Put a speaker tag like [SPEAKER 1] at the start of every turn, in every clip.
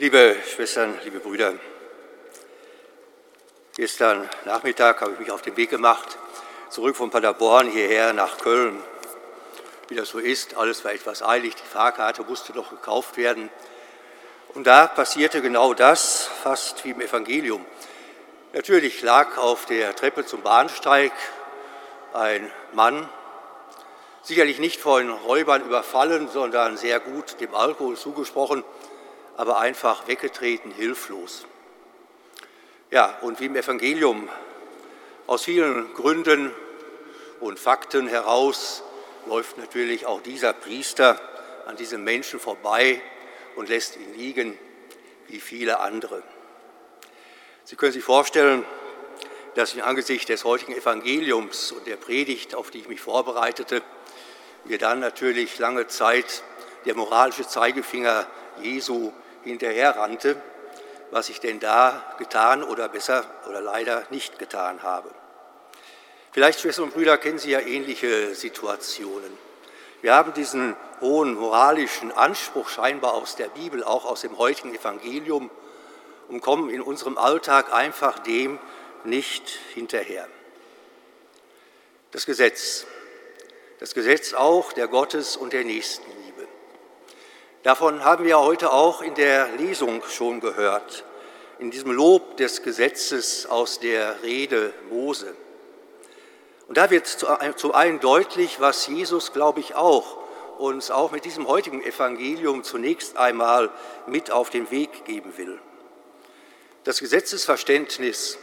[SPEAKER 1] Liebe Schwestern, liebe Brüder, gestern Nachmittag habe ich mich auf den Weg gemacht, zurück von Paderborn hierher nach Köln. Wie das so ist, alles war etwas eilig, die Fahrkarte musste noch gekauft werden. Und da passierte genau das, fast wie im Evangelium. Natürlich lag auf der Treppe zum Bahnsteig ein Mann, sicherlich nicht von Räubern überfallen, sondern sehr gut dem Alkohol zugesprochen, aber einfach weggetreten, hilflos. Ja, und wie im Evangelium aus vielen Gründen und Fakten heraus läuft natürlich auch dieser Priester an diesem Menschen vorbei und lässt ihn liegen wie viele andere. Sie können sich vorstellen, dass ich angesichts des heutigen Evangeliums und der Predigt, auf die ich mich vorbereitete, mir dann natürlich lange Zeit der moralische Zeigefinger Jesu hinterherrannte, was ich denn da getan oder besser oder leider nicht getan habe. Vielleicht, Schwestern und Brüder, kennen Sie ja ähnliche Situationen. Wir haben diesen hohen moralischen Anspruch scheinbar aus der Bibel, auch aus dem heutigen Evangelium, und kommen in unserem Alltag einfach dem nicht hinterher. Das Gesetz, das Gesetz auch der Gottes- und der Nächstenliebe. Davon haben wir heute auch in der Lesung schon gehört, in diesem Lob des Gesetzes aus der Rede Mose. Und da wird zu einem deutlich, was Jesus, glaube ich, auch uns auch mit diesem heutigen Evangelium zunächst einmal mit auf den Weg geben will. Das Gesetzesverständnis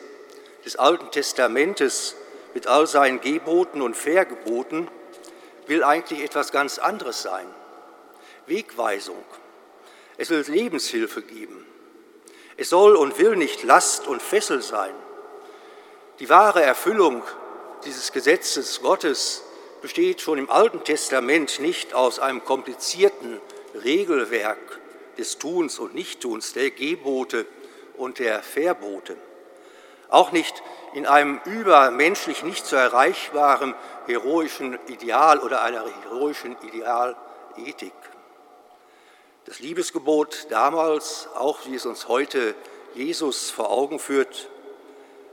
[SPEAKER 1] des Alten Testamentes mit all seinen Geboten und Vergeboten will eigentlich etwas ganz anderes sein. Wegweisung. Es will Lebenshilfe geben. Es soll und will nicht Last und Fessel sein. Die wahre Erfüllung dieses Gesetzes Gottes besteht schon im Alten Testament nicht aus einem komplizierten Regelwerk des Tuns und Nichttuns, der Gebote, und der Verbote. Auch nicht in einem übermenschlich nicht zu erreichbaren heroischen Ideal oder einer heroischen Idealethik. Das Liebesgebot damals, auch wie es uns heute Jesus vor Augen führt,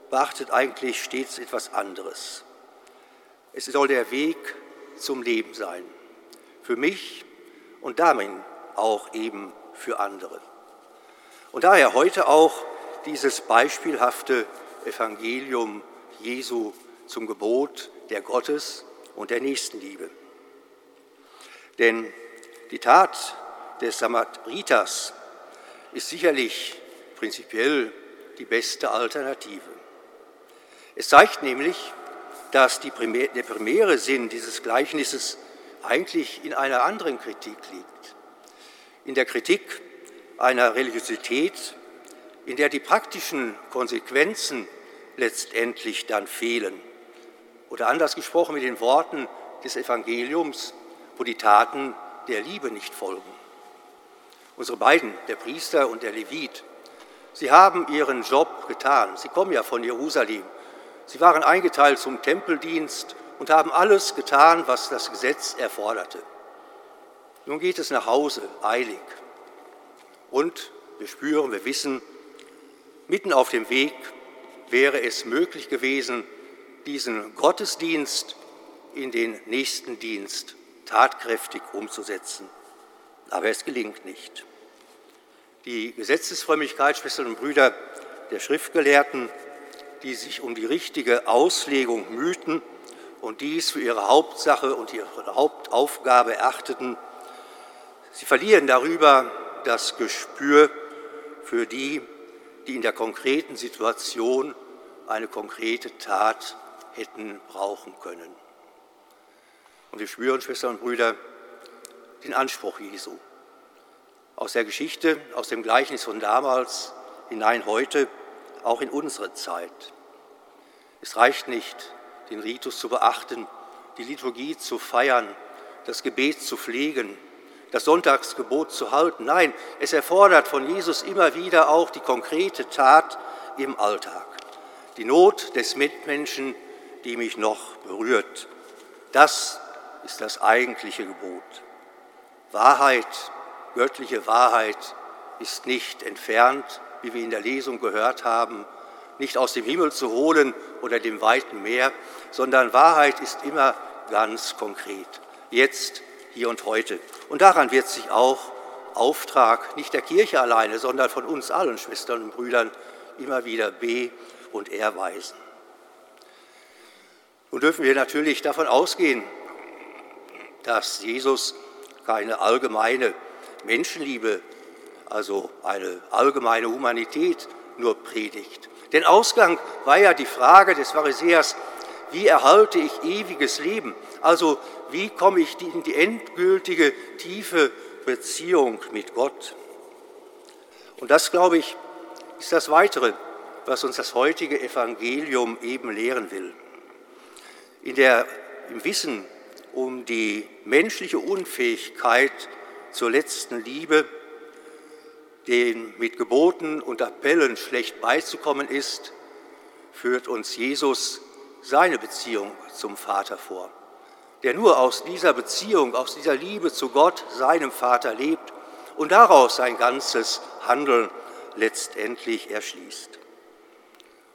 [SPEAKER 1] beachtet eigentlich stets etwas anderes. Es soll der Weg zum Leben sein, für mich und damit auch eben für andere. Und daher heute auch dieses beispielhafte Evangelium Jesu zum Gebot der Gottes und der Nächstenliebe. Denn die Tat des Samariters ist sicherlich prinzipiell die beste Alternative. Es zeigt nämlich, dass Primär, der primäre Sinn dieses Gleichnisses eigentlich in einer anderen Kritik liegt. In der Kritik einer Religiosität, in der die praktischen Konsequenzen letztendlich dann fehlen. Oder anders gesprochen mit den Worten des Evangeliums, wo die Taten der Liebe nicht folgen. Unsere beiden, der Priester und der Levit, sie haben ihren Job getan. Sie kommen ja von Jerusalem. Sie waren eingeteilt zum Tempeldienst und haben alles getan, was das Gesetz erforderte. Nun geht es nach Hause, eilig. Und wir spüren, wir wissen, mitten auf dem Weg wäre es möglich gewesen, diesen Gottesdienst in den nächsten Dienst tatkräftig umzusetzen. Aber es gelingt nicht. Die Gesetzesfrömmigkeit, Schwestern und Brüder der Schriftgelehrten, die sich um die richtige Auslegung mühten und dies für ihre Hauptsache und ihre Hauptaufgabe erachteten, sie verlieren darüber das Gespür für die, die in der konkreten Situation eine konkrete Tat hätten brauchen können. Und wir spüren, Schwestern und Brüder, den Anspruch Jesu. Aus der Geschichte, aus dem Gleichnis von damals hinein heute, auch in unsere Zeit. Es reicht nicht, den Ritus zu beachten, die Liturgie zu feiern, das Gebet zu pflegen, das Sonntagsgebot zu halten. Nein, es erfordert von Jesus immer wieder auch die konkrete Tat im Alltag. Die Not des Mitmenschen, die mich noch berührt. Das ist das eigentliche Gebot. Wahrheit, göttliche Wahrheit ist nicht entfernt, wie wir in der Lesung gehört haben, nicht aus dem Himmel zu holen oder dem weiten Meer, sondern Wahrheit ist immer ganz konkret. Jetzt, hier und heute. Und daran wird sich auch Auftrag nicht der Kirche alleine, sondern von uns allen Schwestern und Brüdern immer wieder be- und erweisen. Nun dürfen wir natürlich davon ausgehen, dass Jesus keine allgemeine Menschenliebe, also eine allgemeine Humanität nur predigt. Denn Ausgang war ja die Frage des Pharisäers, wie erhalte ich ewiges Leben? Also wie komme ich in die endgültige, tiefe Beziehung mit Gott? Und das, glaube ich, ist das Weitere, was uns das heutige Evangelium eben lehren will. In der, Im Wissen um die menschliche Unfähigkeit zur letzten Liebe, den mit Geboten und Appellen schlecht beizukommen ist, führt uns Jesus seine Beziehung zum Vater vor, der nur aus dieser Beziehung, aus dieser Liebe zu Gott, seinem Vater lebt und daraus sein ganzes Handeln letztendlich erschließt.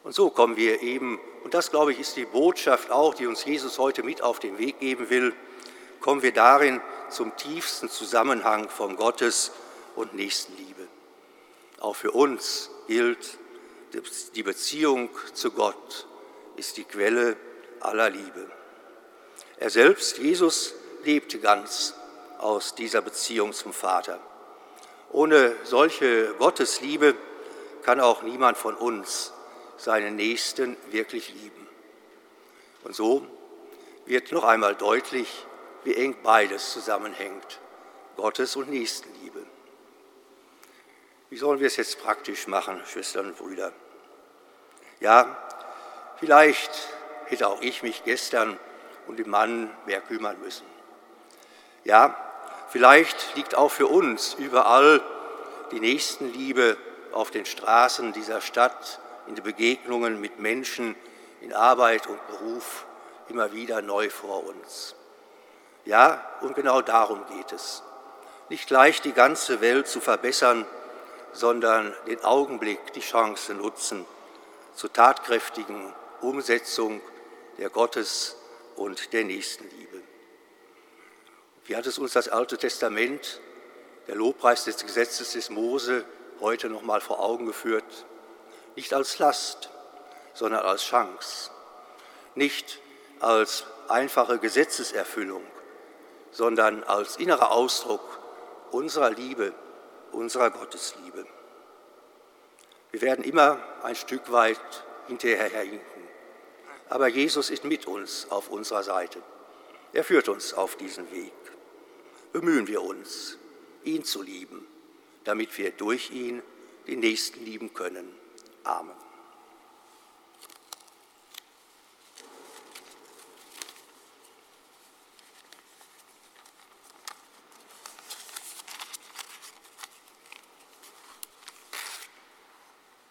[SPEAKER 1] Und so kommen wir eben, und das glaube ich ist die Botschaft auch, die uns Jesus heute mit auf den Weg geben will, kommen wir darin zum tiefsten Zusammenhang von Gottes und Nächstenliebe. Auch für uns gilt, die Beziehung zu Gott ist die Quelle aller Liebe. Er selbst, Jesus, lebte ganz aus dieser Beziehung zum Vater. Ohne solche Gottesliebe kann auch niemand von uns seinen Nächsten wirklich lieben. Und so wird noch einmal deutlich, wie eng beides zusammenhängt, Gottes und Nächstenliebe. Wie sollen wir es jetzt praktisch machen, Schwestern und Brüder? Ja, vielleicht hätte auch ich mich gestern um den Mann mehr kümmern müssen. Ja, vielleicht liegt auch für uns überall die Nächstenliebe auf den Straßen dieser Stadt, in den Begegnungen mit Menschen, in Arbeit und Beruf immer wieder neu vor uns. Ja, und genau darum geht es. Nicht gleich die ganze Welt zu verbessern, sondern den Augenblick, die Chance nutzen zur tatkräftigen Umsetzung der Gottes- und der Nächstenliebe. Wie hat es uns das Alte Testament, der Lobpreis des Gesetzes des Mose, heute noch mal vor Augen geführt? Nicht als Last, sondern als Chance, nicht als einfache Gesetzeserfüllung, sondern als innerer Ausdruck unserer Liebe, unserer Gottesliebe. Wir werden immer ein Stück weit hinterher hinken, aber Jesus ist mit uns auf unserer Seite. Er führt uns auf diesen Weg. Bemühen wir uns, ihn zu lieben, damit wir durch ihn den Nächsten lieben können. Amen.